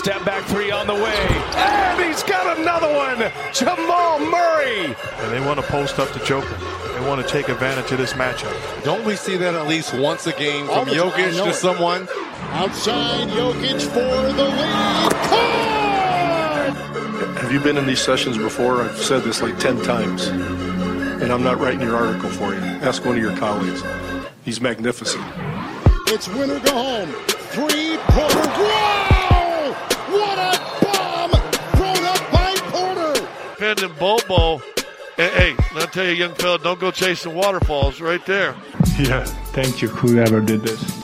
Step back three on the way. And he's got another one. Jamal Murray. And they want to post up to Joker. They want to take advantage of this matchup. Don't we see that at least once a game from Jokic to someone? Outside Jokic for the lead. Have you been in these sessions before? I've said this like 10 times. And I'm not writing your article for you. Ask one of your colleagues. He's magnificent. It's winner go home. Three Porter. Wow! What a bomb thrown up by Porter. Pending Bobo. Hey, hey, I'll tell you, young fella, don't go chasing waterfalls right there. Yeah, thank you, whoever did this.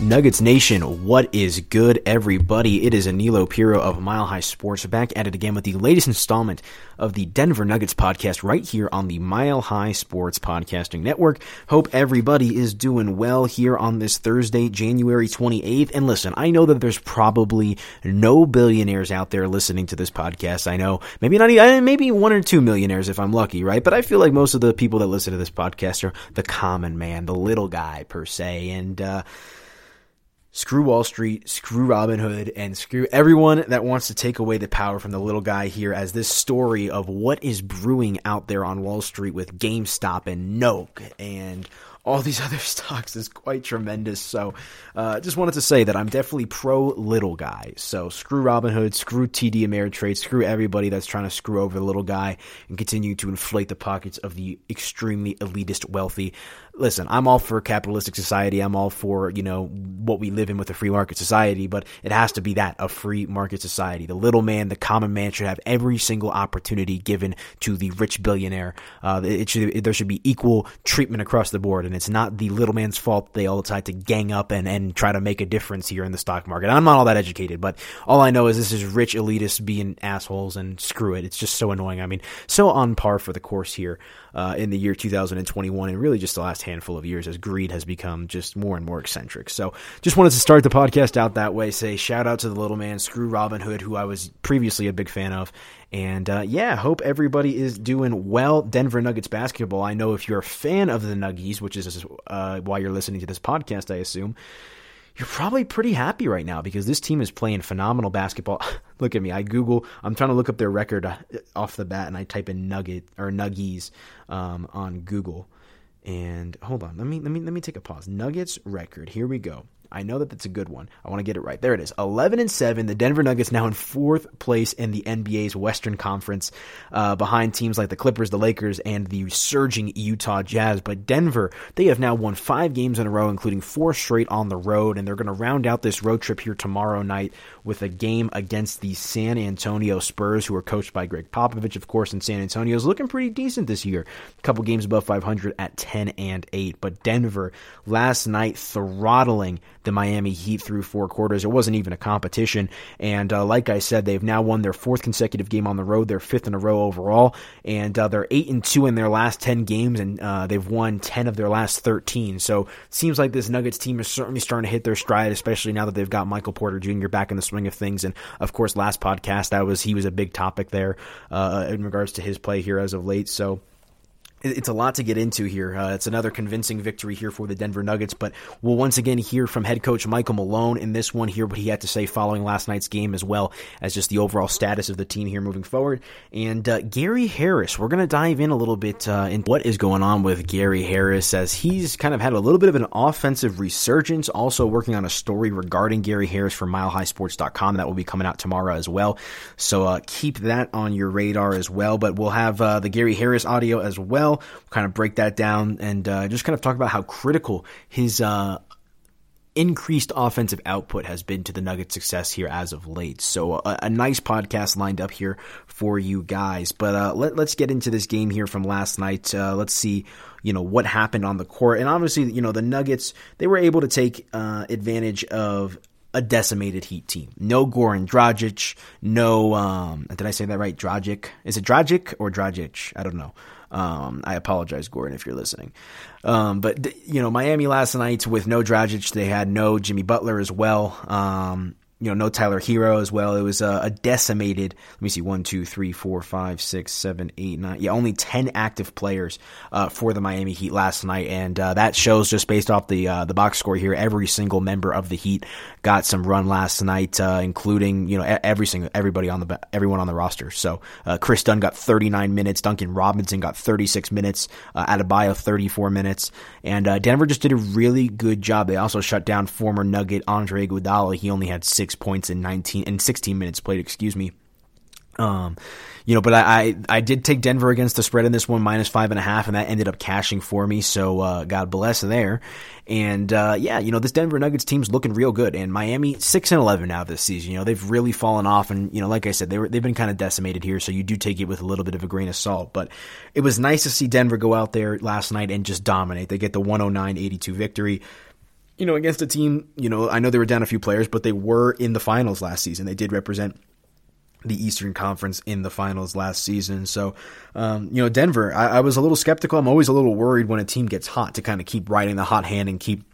Nuggets Nation, what is good, everybody? It is Aniello Piro of Mile High Sports back at it again with the latest installment of the Denver Nuggets podcast right here on the Mile High Sports Podcasting Network. Hope everybody is doing well here on this Thursday, January 28th. And listen, I know that there's probably no billionaires out there listening to this podcast. I know maybe not, even, maybe one or two millionaires if I'm lucky, right? But I feel like most of the people that listen to this podcast are the common man, the little guy per se. And, uh, Screw Wall Street, screw Robinhood, and screw everyone that wants to take away the power from the little guy here as this story of what is brewing out there on Wall Street with GameStop and Noke and all these other stocks is quite tremendous. So, uh, just wanted to say that I'm definitely pro little guy. So, screw Robinhood, screw TD Ameritrade, screw everybody that's trying to screw over the little guy and continue to inflate the pockets of the extremely elitist wealthy listen, I'm all for capitalistic society. I'm all for, you know, what we live in with a free market society, but it has to be that, a free market society. The little man, the common man should have every single opportunity given to the rich billionaire. Uh, it should, it, there should be equal treatment across the board, and it's not the little man's fault they all decide to gang up and, and try to make a difference here in the stock market. I'm not all that educated, but all I know is this is rich elitists being assholes and screw it. It's just so annoying. I mean, so on par for the course here uh, in the year 2021 and really just the last handful of years as greed has become just more and more eccentric. So just wanted to start the podcast out that way. Say shout out to the little man, screw Robinhood, who I was previously a big fan of. And uh, yeah, hope everybody is doing well. Denver Nuggets basketball. I know if you're a fan of the Nuggies, which is uh, why you're listening to this podcast, I assume you're probably pretty happy right now because this team is playing phenomenal basketball. look at me. I Google, I'm trying to look up their record uh, off the bat and I type in nugget or nuggies um, on Google. And hold on, let me let me let me take a pause. Nuggets record. Here we go. I know that that's a good one. I want to get it right. There it is. 11 and 7. The Denver Nuggets now in fourth place in the NBA's Western Conference, uh, behind teams like the Clippers, the Lakers, and the surging Utah Jazz. But Denver, they have now won five games in a row, including four straight on the road, and they're going to round out this road trip here tomorrow night with a game against the San Antonio Spurs, who are coached by Gregg Popovich, of course, and San Antonio is looking pretty decent this year. A couple games above 500 at 10 and 8. But Denver last night throttling the Miami Heat through four quarters. It wasn't even a competition. And uh, like I said, they've now won their fourth consecutive game on the road, their fifth in a row overall, and uh, they're eight and two in their last ten games, and uh, they've won ten of their last thirteen. So it seems like this Nuggets team is certainly starting to hit their stride, especially now that they've got Michael Porter Jr. back in the swing of things. And of course, last podcast that was he was a big topic there uh, in regards to his play here as of late. So it's a lot to get into here. Uh, it's another convincing victory here for the Denver Nuggets, but we'll once again hear from head coach Michael Malone in this one, hear what he had to say following last night's game, as well as just the overall status of the team here moving forward. And uh, Gary Harris, we're going to dive in a little bit uh, in what is going on with Gary Harris as he's kind of had a little bit of an offensive resurgence, also working on a story regarding Gary Harris for MileHighSports.com that will be coming out tomorrow as well. So uh, keep that on your radar as well. But we'll have uh, the Gary Harris audio as well well. We'll kind of break that down and uh, just kind of talk about how critical his uh, increased offensive output has been to the Nuggets' success here as of late. So a, a nice podcast lined up here for you guys. But uh, let, us get into this game here from last night. Uh, let's see, you know, what happened on the court. And obviously, you know, the Nuggets they were able to take uh, advantage of a decimated Heat team. No Goran Dragic, no um, did I say that right? Dragic. Is it Dragic or Dragic? I don't know. Um, I apologize, Gordon, if you're listening. Um, but you know, Miami last night with no Dragic, they had no Jimmy Butler as well. Um, you know, no Tyler Herro as well. It was a, a, decimated. Let me see, one, two, three, four, five, six, seven, eight, nine. Yeah, only ten active players uh, for the Miami Heat last night, and uh, that shows just based off the uh, the box score here. Every single member of the Heat got some run last night, uh, including you know every single everybody on the everyone on the roster. So uh, Kris Dunn got 39 minutes, Duncan Robinson got 36 minutes, uh, Adebayo 34 minutes, and uh, Denver just did a really good job. They also shut down former Nugget Andre Iguodala. He only had six points in 19 and 16 minutes played, excuse me. Um, you know, but I, I, I, did take Denver against the spread in this one, minus five and a half, and that ended up cashing for me. So, uh, God bless there. And, uh, yeah, you know, this Denver Nuggets team's looking real good. And Miami, 6 and 11 now this season. You know, they've really fallen off. And, you know, like I said, they were, they've been kind of decimated here. So you do take it with a little bit of a grain of salt. But it was nice to see Denver go out there last night and just dominate. They get the 109 82 victory you know, against a team, you know, I know they were down a few players, but they were in the finals last season. They did represent the Eastern Conference in the finals last season. So, um, you know, Denver, I, I was a little skeptical. I'm always a little worried when a team gets hot to kind of keep riding the hot hand and keep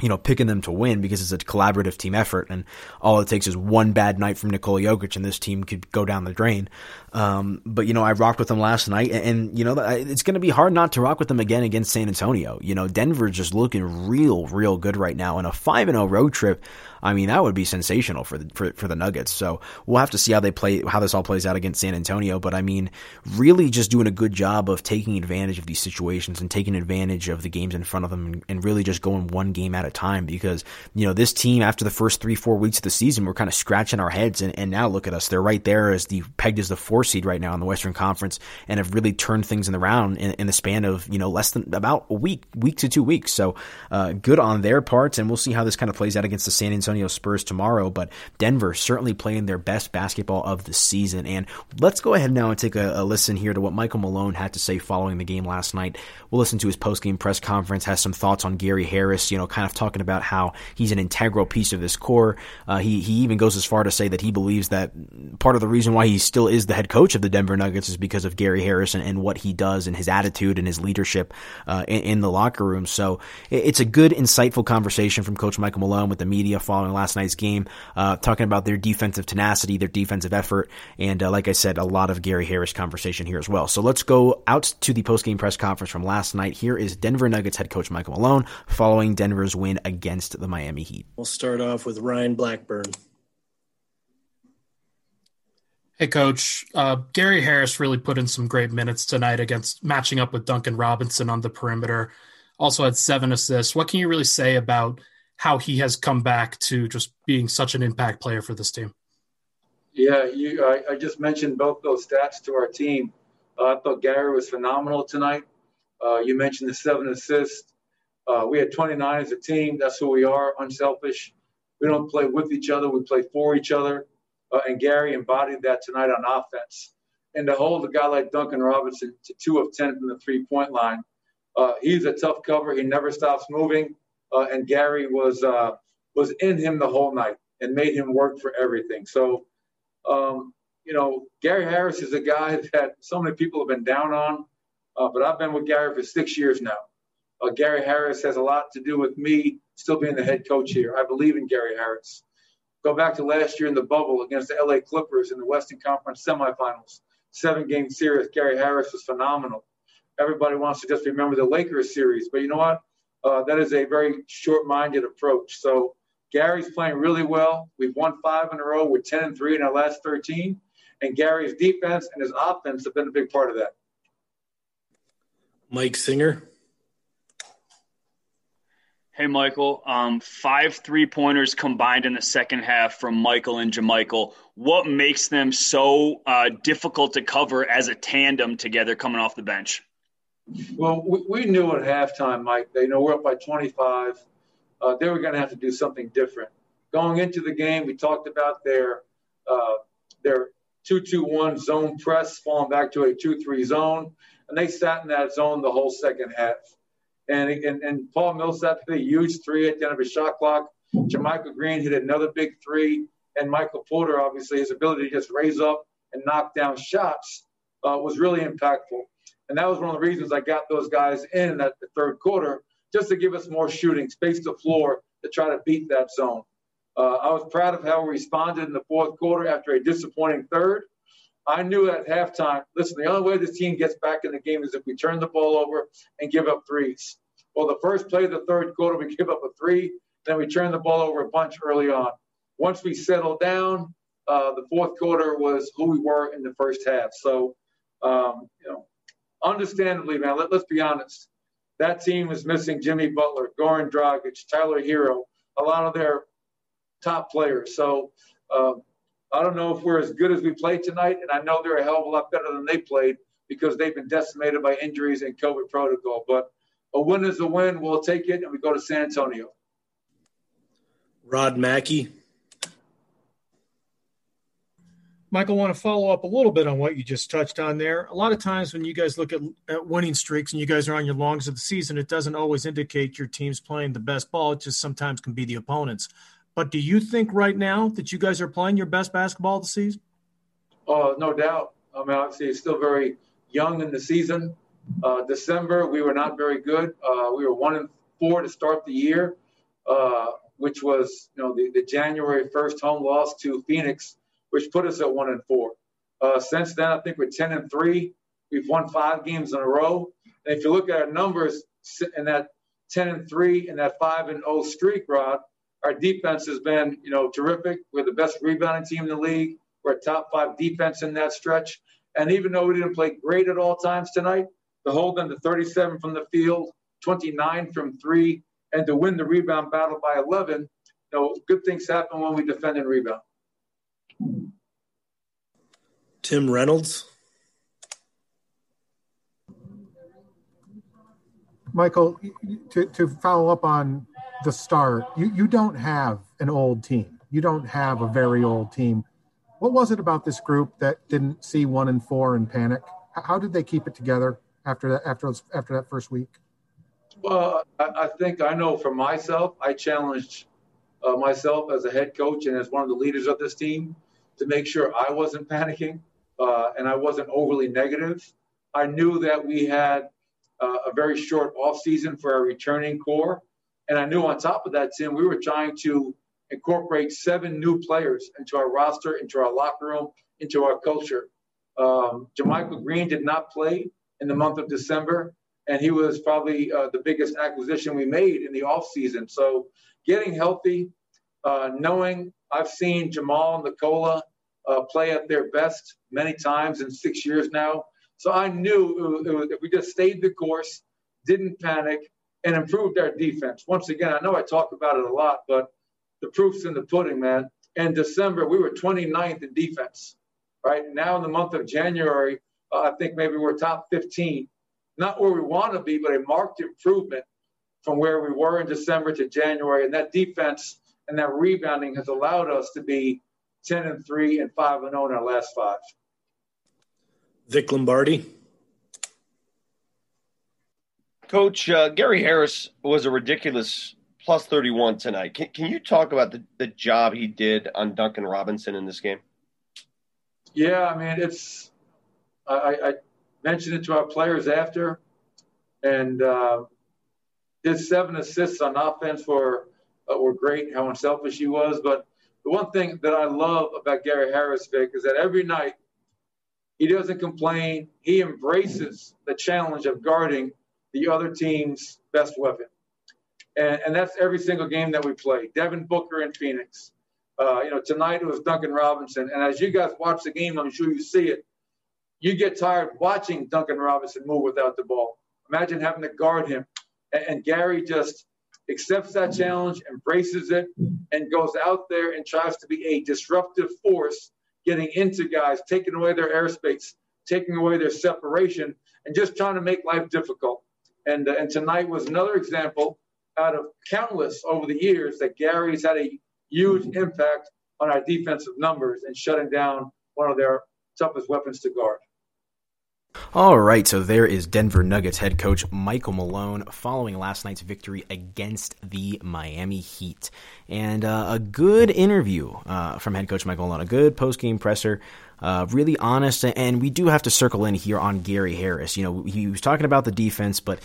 you know, picking them to win because it's a collaborative team effort, and all it takes is one bad night from Nikola Jokic, and this team could go down the drain. Um, but you know, I rocked with them last night, and, and you know, it's going to be hard not to rock with them again against San Antonio. You know, Denver's just looking real, real good right now, and a five and zero oh road trip. I mean, that would be sensational for the for, for the Nuggets. So we'll have to see how they play, how this all plays out against San Antonio. But I mean, really, just doing a good job of taking advantage of these situations and taking advantage of the games in front of them, and, and really just going one game at a time. Because you know, this team after the first three, four weeks of the season, we're kind of scratching our heads, and, and now look at us. They're right there as the pegged as the four seed right now in the Western Conference, and have really turned things in the round in, in the span of you know less than about a week, week to two weeks. So uh, good on their parts, and we'll see how this kind of plays out against the San Antonio Spurs tomorrow. But Denver certainly playing their best basketball of the season. And let's go ahead now and take a, a listen here to what Michael Malone had to say following the game last night. We'll listen to his post game press conference, has some thoughts on Gary Harris. You know, kind of talking about how he's an integral piece of this core. Uh, he he even goes as far to say that he believes that part of the reason why he still is the head coach of the Denver Nuggets is because of Gary Harris and, and what he does and his attitude and his leadership uh, in, in, the locker room. So it's a good, insightful conversation from Coach Michael Malone with the media following last night's game, uh, talking about their defensive tenacity, their defensive effort, and uh, like I said, a lot of Gary Harris conversation here as well. So let's go out to the post game press conference from last night. Here is Denver Nuggets head coach Michael Malone following Denver's win against the Miami Heat. We'll start off with Ryan Blackburn. Hey, coach. Uh, Gary Harris really put in some great minutes tonight against matching up with Duncan Robinson on the perimeter. Also had seven assists. What can you really say about how he has come back to just being such an impact player for this team? Yeah, you. I, I just mentioned both those stats to our team. Uh, I thought Gary was phenomenal tonight. Uh, you mentioned the seven assists. Uh, we had 29 as a team. That's who we are, unselfish. We don't play with each other. We play for each other uh, and Gary embodied that tonight on offense. And to hold a guy like Duncan Robinson to two of 10 from the three point line, uh, he's a tough cover. He never stops moving. Uh, and Gary was, uh, was in him the whole night and made him work for everything. So, um, you know, Gary Harris is a guy that so many people have been down on, uh, but I've been with Gary for six years now. Uh, Gary Harris has a lot to do with me still being the head coach here. I believe in Gary Harris. Go back to last year in the bubble against the LA Clippers in the Western Conference semifinals. Seven game series. Gary Harris was phenomenal. Everybody wants to just remember the Lakers series, but you know what? Uh, that is a very short minded approach. So Gary's playing really well. We've won five in a row. We're 10 and 3 in our last 13. And Gary's defense and his offense have been a big part of that. Mike Singer. Hey, Michael. Um, five three pointers combined in the second half from Michael and JaMychal. What makes them so uh, difficult to cover as a tandem together coming off the bench? Well, we, we knew at halftime, Mike, they know we're up by 25. Uh, they were going to have to do something different. Going into the game, we talked about their uh, their 2-2-1 zone press, falling back to a 2-3 zone, and they sat in that zone the whole second half. And, and, and Paul Millsap hit a huge three at the end of his shot clock. JaMychal Green hit another big three, and Michael Porter, obviously, his ability to just raise up and knock down shots uh, was really impactful. And that was one of the reasons I got those guys in at the third quarter, just to give us more shooting, space the floor to try to beat that zone. Uh, I was proud of how we responded in the fourth quarter after a disappointing third. I knew at halftime, listen, the only way this team gets back in the game is if we turn the ball over and give up threes. Well, the first play of the third quarter, we give up a three, then we turn the ball over a bunch early on. Once we settled down, uh, the fourth quarter was who we were in the first half. So, um, you know, understandably, man, let, us be honest. That team is missing Jimmy Butler, Goran Dragic, Tyler Herro, a lot of their top players. So, uh, I don't know if we're as good as we played tonight, and I know they're a hell of a lot better than they played because they've been decimated by injuries and COVID protocol. But a win is a win. We'll take it, and we go to San Antonio. Rod Mackey. Michael, I want to follow up a little bit on what you just touched on there. A lot of times when you guys look at, at winning streaks and you guys are on your longest of the season, it doesn't always indicate your team's playing the best ball. It just sometimes can be the opponents. But do you think right now that you guys are playing your best basketball the season? Oh, no doubt. I mean, obviously, it's still very young in the season. Uh, December, we were not very good. Uh, we were one and four to start the year, uh, which was you know the, the January first home loss to Phoenix, which put us at one and four. Uh, since then, I think we're ten and three. We've won five games in a row. And if you look at our numbers in that ten and three and that five and 0 streak, Rod, our defense has been, you know, terrific. We're the best rebounding team in the league. We're a top five defense in that stretch. And even though we didn't play great at all times tonight, to hold them to 37 from the field, 29 from three, and to win the rebound battle by 11, you know, good things happen when we defend and rebound. Tim Reynolds. Michael, to, to follow up on the start, you, you don't have an old team. You don't have a very old team. What was it about this group that didn't see one and four and panic? How did they keep it together after that after after that first week? Well, I, I think I know for myself, I challenged uh, myself as a head coach and as one of the leaders of this team to make sure I wasn't panicking uh, and I wasn't overly negative. I knew that we had uh, a very short off season for our returning core. And I knew on top of that, Tim, we were trying to incorporate seven new players into our roster, into our locker room, into our culture. Um, Green did not play in the month of December, and he was probably uh, the biggest acquisition we made in the off season. So getting healthy, uh, knowing I've seen Jamal and Nikola uh, play at their best many times in six years now. So I knew it was, if we just stayed the course, didn't panic, and improved our defense. Once again, I know I talk about it a lot, but the proof's in the pudding, man. In December, we were 29th in defense. Right now, in the month of January, uh, I think maybe we're top 15. Not where we want to be, but a marked improvement from where we were in December to January. And that defense and that rebounding has allowed us to be 10 and 3 and 5 and 0 in our last five. Vic Lombardi. Coach, uh, Gary Harris was a ridiculous plus 31 tonight. Can, can you talk about the, the job he did on Duncan Robinson in this game? Yeah, I mean, it's, I, I mentioned it to our players after, and uh, his seven assists on offense were, uh, were great, how unselfish he was. But the one thing that I love about Gary Harris, Vic, is that every night he doesn't complain. He embraces the challenge of guarding the other team's best weapon. And, and that's every single game that we play. Devin Booker in Phoenix. Uh, you know, tonight it was Duncan Robinson. And as you guys watch the game, I'm sure you see it. You get tired watching Duncan Robinson move without the ball. Imagine having to guard him. And, and Gary just accepts that challenge, embraces it, and goes out there and tries to be a disruptive force, getting into guys, taking away their airspace, taking away their separation, and just trying to make life difficult. And, uh, and tonight was another example out of countless over the years that Gary's had a huge impact on our defensive numbers and shutting down one of their toughest weapons to guard. All right, so there is Denver Nuggets head coach Michael Malone following last night's victory against the Miami Heat. And uh, a good interview uh, from head coach Michael Malone, a good post game presser. Uh, really honest, and we do have to circle in here on Gary Harris. You know, he was talking about the defense, but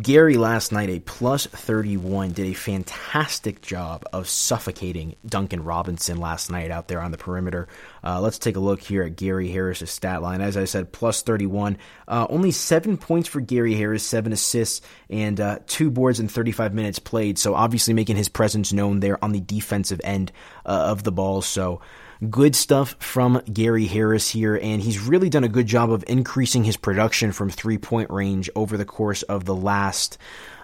Gary last night, a plus 31, did a fantastic job of suffocating Duncan Robinson last night out there on the perimeter. Uh, let's take a look here at Gary Harris's stat line. As I said, plus 31. Uh, only seven points for Gary Harris, seven assists, and uh, two boards in 35 minutes played. So obviously making his presence known there on the defensive end uh, of the ball. So good stuff from Gary Harris here, and he's really done a good job of increasing his production from three point range over the course of the last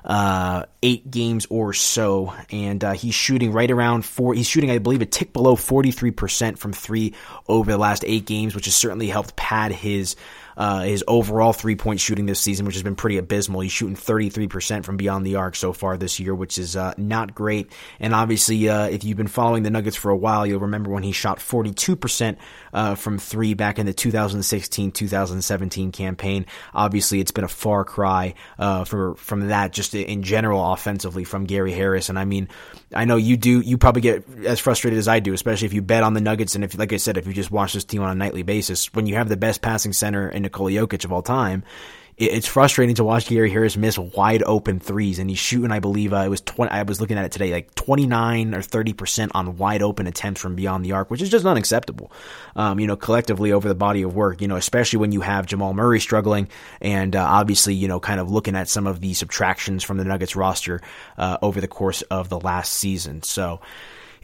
uh, eight games or so, and uh, he's shooting right around four. He's shooting, I believe, a tick below forty three percent from three over the last eight games, which has certainly helped pad his uh, his overall three point shooting this season, which has been pretty abysmal. He's shooting 33% from beyond the arc so far this year, which is uh, not great. And obviously, uh, if you've been following the Nuggets for a while, you'll remember when he shot 42% uh, from three back in the 2016 2017 campaign. Obviously, it's been a far cry uh, for, from that just in general offensively from Gary Harris. And I mean, I know you do, you probably get as frustrated as I do, especially if you bet on the Nuggets. And if, like I said, if you just watch this team on a nightly basis, when you have the best passing center in Nikola Jokic of all time, it's frustrating to watch Gary Harris miss wide open threes, and he's shooting. I believe uh, it was twenty. I was looking at it today, like twenty nine or thirty percent on wide open attempts from beyond the arc, which is just unacceptable. Um, you know, collectively over the body of work, you know, especially when you have Jamal Murray struggling, and uh, obviously, you know, kind of looking at some of the subtractions from the Nuggets roster uh, over the course of the last season. So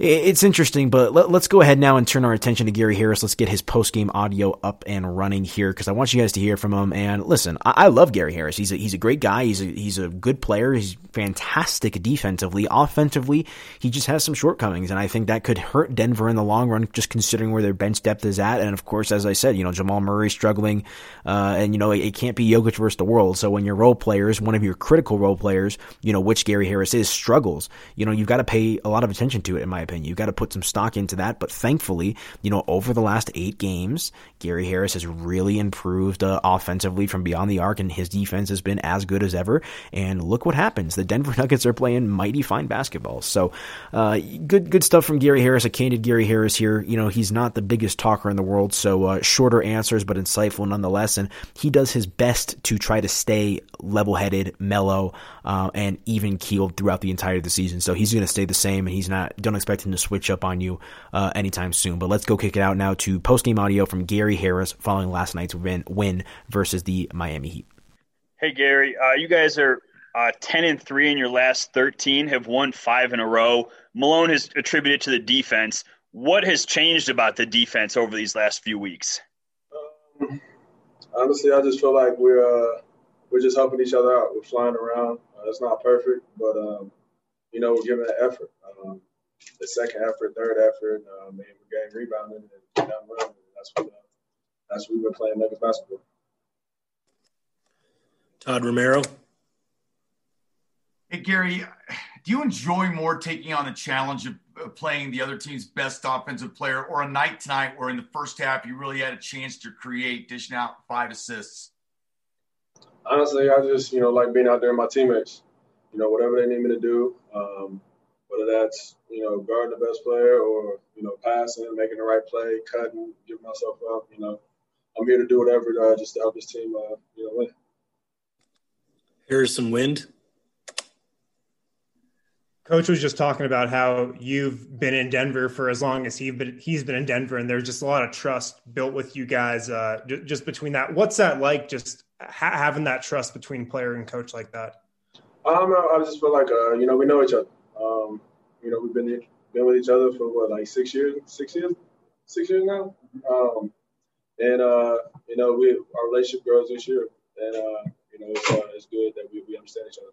it's interesting, but let, us go ahead now and turn our attention to Gary Harris. Let's get his post game audio up and running here because I want you guys to hear from him. And listen, I, I, love Gary Harris. He's a, he's a great guy. He's a, he's a good player. He's fantastic defensively. Offensively, he just has some shortcomings, and I think that could hurt Denver in the long run, just considering where their bench depth is at. And of course, as I said, you know Jamal Murray struggling, uh, and you know it, it can't be Jokic versus the world. So when your role players, one of your critical role players, you know which Gary Harris is, struggles, you know you've got to pay a lot of attention to it, in my opinion. You've got to put some stock into that. But thankfully, you know, over the last eight games, Gary Harris has really improved uh, offensively from beyond the arc, and his defense has been as good as ever. And look what happens. The Denver Nuggets are playing mighty fine basketball. So, uh, good, good stuff from Gary Harris. A candid Gary Harris here. You know, he's not the biggest talker in the world, so uh, shorter answers, but insightful nonetheless. And he does his best to try to stay level headed, mellow, uh, and even keeled throughout the entire of the season. So he's going to stay the same, and he's not. Don't expect him to switch up on you uh, anytime soon. But let's go kick it out now to post game audio from Gary Harris following last night's win, win versus the Miami Heat. Hey Gary, uh, you guys are uh, 10 and 3 in your last 13, have won five in a row. Malone has attributed to the defense. What has changed about the defense over these last few weeks? Um, honestly, I just feel like we're uh, we're just helping each other out. We're flying around. Uh, it's not perfect, but um, you know we're giving an effort. Um, the second effort, third effort, um, and we're getting rebounding and down running. That's what uh, that's what we've been playing Nuggets basketball. Todd Romero. Hey Gary, do you enjoy more taking on the challenge of playing the other team's best offensive player, or a night tonight where in the first half you really had a chance to create, dishing out five assists? Honestly, I just you know like being out there with my teammates. You know, whatever they need me to do, um, whether that's you know guarding the best player or you know passing, making the right play, cutting, giving myself up. You know, I'm here to do whatever uh, just to help this team uh, you know win. Harrison Wind. Coach was just talking about how you've been in Denver for as long as he been, he's been in Denver, and there's just a lot of trust built with you guys uh, just between that. What's that like? Just ha- having that trust between player and coach like that. Um, I just feel like uh, you know we know each other. Um, you know we've been been with each other for what like six years, six years, six years now. Um, and uh, you know we our relationship grows this year, and uh, you know it's, uh, it's good that we, we understand each other.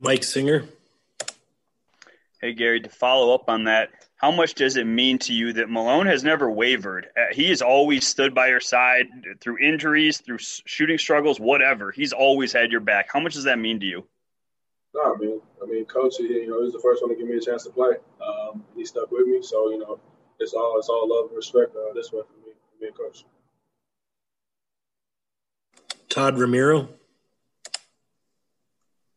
Mike Singer. Hey, Gary, to follow up on that, how much does it mean to you that Malone has never wavered? Uh, he has always stood by your side through injuries, through shooting struggles, whatever. He's always had your back. How much does that mean to you? No, I mean, I mean, coach, you know, he was the first one to give me a chance to play. Um, he stuck with me, so you know, it's all it's all love and respect uh, this way for me, for me and coach. Todd Ramiro.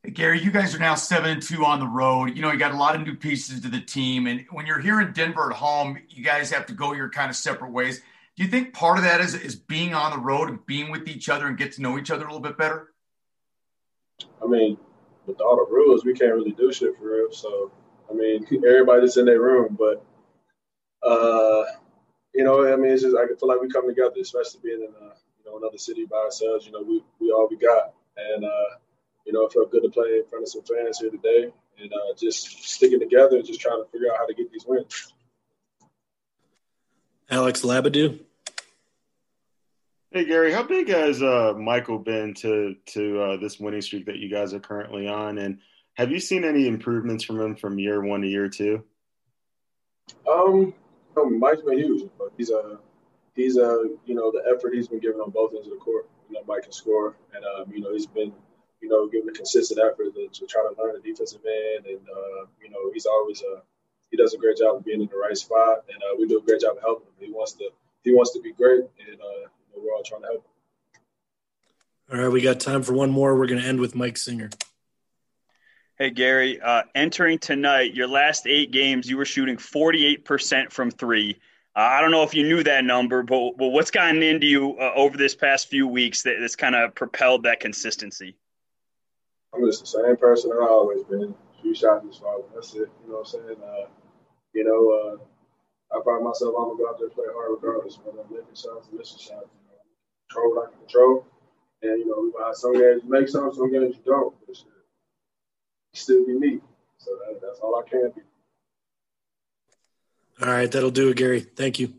Hey, Gary, you guys are now seven and two on the road. You know, you got a lot of new pieces to the team, and when you're here in Denver at home, you guys have to go your kind of separate ways. Do you think part of that is is being on the road and being with each other and get to know each other a little bit better? I mean, with all the rules, we can't really do shit for real. So, I mean, everybody's in their room, but uh, you know, I mean, it's just I feel like we come together, especially being in uh, you know another city by ourselves. You know, we we all we got, and uh, you know, it felt good to play in front of some fans here today, and uh, just sticking together and just trying to figure out how to get these wins. Alex Labidou. Hey Gary, how big has uh, Michael been to to uh, this winning streak that you guys are currently on, and have you seen any improvements from him from year one to year two? Um, no, Mike's been huge, he's a uh, he's a uh, you know the effort he's been giving on both ends of the court. You know, Mike can score, and um, you know he's been you know giving a consistent effort to, to try to learn the defensive end, and uh, you know he's always a he does a great job of being in the right spot, and uh, we do a great job of helping him. He wants to he wants to be great, and uh, we're all trying to help. All right, we got time for one more. We're going to end with Mike Singer. Hey, Gary, uh, entering tonight, your last eight games, you were shooting 48% from three. Uh, I don't know if you knew that number, but, but what's gotten into you uh, over this past few weeks that, that's kind of propelled that consistency? I'm just the same person I've always been. Few shots is fine. That's it. You know what I'm saying? Uh, you know, uh, I find myself I'm gonna go out there and play hard regardless, whether I'm making shots or missing shots control what I can control. And, you know, some games you make some, some games you don't. But shit, still be me. So that, that's all I can be. All right, that'll do it, Gary. Thank you.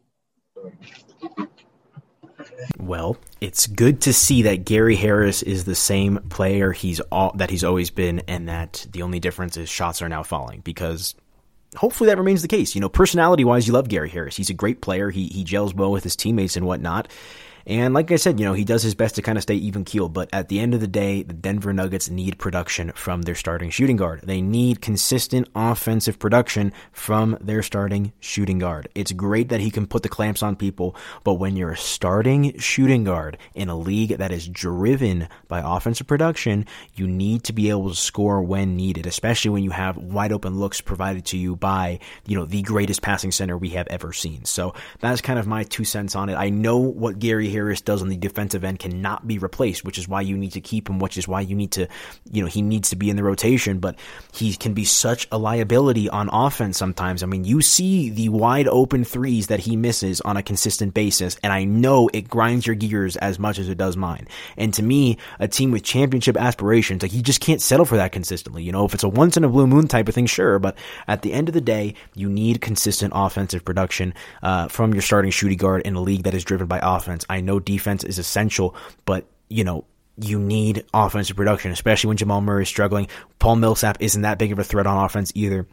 Well, it's good to see that Gary Harris is the same player he's all, that he's always been, and that the only difference is shots are now falling because hopefully that remains the case. You know, personality wise, you love Gary Harris. He's a great player. He he gels well with his teammates and whatnot. And like I said, you know, he does his best to kind of stay even keel, but at the end of the day, the Denver Nuggets need production from their starting shooting guard. They need consistent offensive production from their starting shooting guard. It's great that he can put the clamps on people, but when you're a starting shooting guard in a league that is driven by offensive production, you need to be able to score when needed, especially when you have wide open looks provided to you by, you know, the greatest passing center we have ever seen. So that's kind of my two cents on it. I know what Gary Harris does on the defensive end cannot be replaced, which is why you need to keep him, which is why you need to, you know, he needs to be in the rotation, but he can be such a liability on offense sometimes. I mean, you see the wide open threes that he misses on a consistent basis, and I know it grinds your gears as much as it does mine. And to me, a team with championship aspirations, like you just can't settle for that consistently. You know, if it's a once in a blue moon type of thing, sure, but at the end of the day, you need consistent offensive production uh, from your starting shooting guard in a league that is driven by offense. I know defense is essential, but you know, you need offensive production, especially when Jamal Murray is struggling. Paul Millsap isn't that big of a threat on offense either.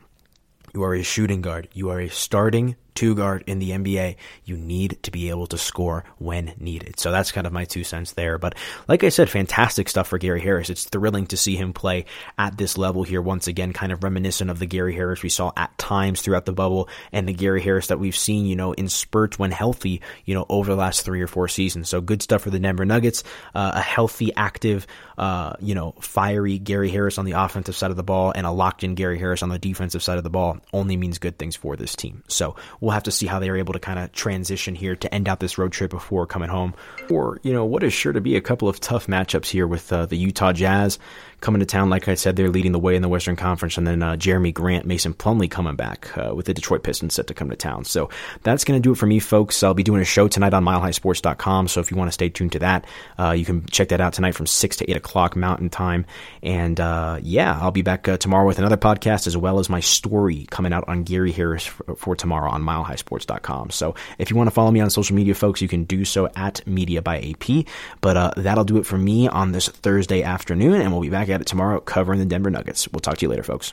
You are a shooting guard. You are a starting two guard in the NBA, you need to be able to score when needed. So that's kind of my two cents there. But like I said, fantastic stuff for Gary Harris. It's thrilling to see him play at this level here once again, kind of reminiscent of the Gary Harris we saw at times throughout the bubble and the Gary Harris that we've seen, you know, in spurts when healthy, you know, over the last three or four seasons. So good stuff for the Denver Nuggets. Uh, a healthy, active, uh, you know, fiery Gary Harris on the offensive side of the ball and a locked in Gary Harris on the defensive side of the ball only means good things for this team. So we'll have to see how they are able to kind of transition here to end out this road trip before coming home. Or, you know, what is sure to be a couple of tough matchups here with uh, the Utah Jazz coming to town. Like I said, they're leading the way in the Western Conference, and then uh, Jerami Grant, Mason Plumlee coming back uh, with the Detroit Pistons set to come to town. So that's going to do it for me, folks. I'll be doing a show tonight on MileHighSports.com. So if you want to stay tuned to that, uh, you can check that out tonight from six to eight o'clock Mountain Time. And uh, yeah, I'll be back uh, tomorrow with another podcast as well as my story coming out on Gary Harris for, for tomorrow on MileHighSports.com. So if you want to follow me on social media, folks, you can do so at Media by AP. But uh, that'll do it for me on this Thursday afternoon, and we'll be back at it tomorrow covering the Denver Nuggets. We'll talk to you later, folks.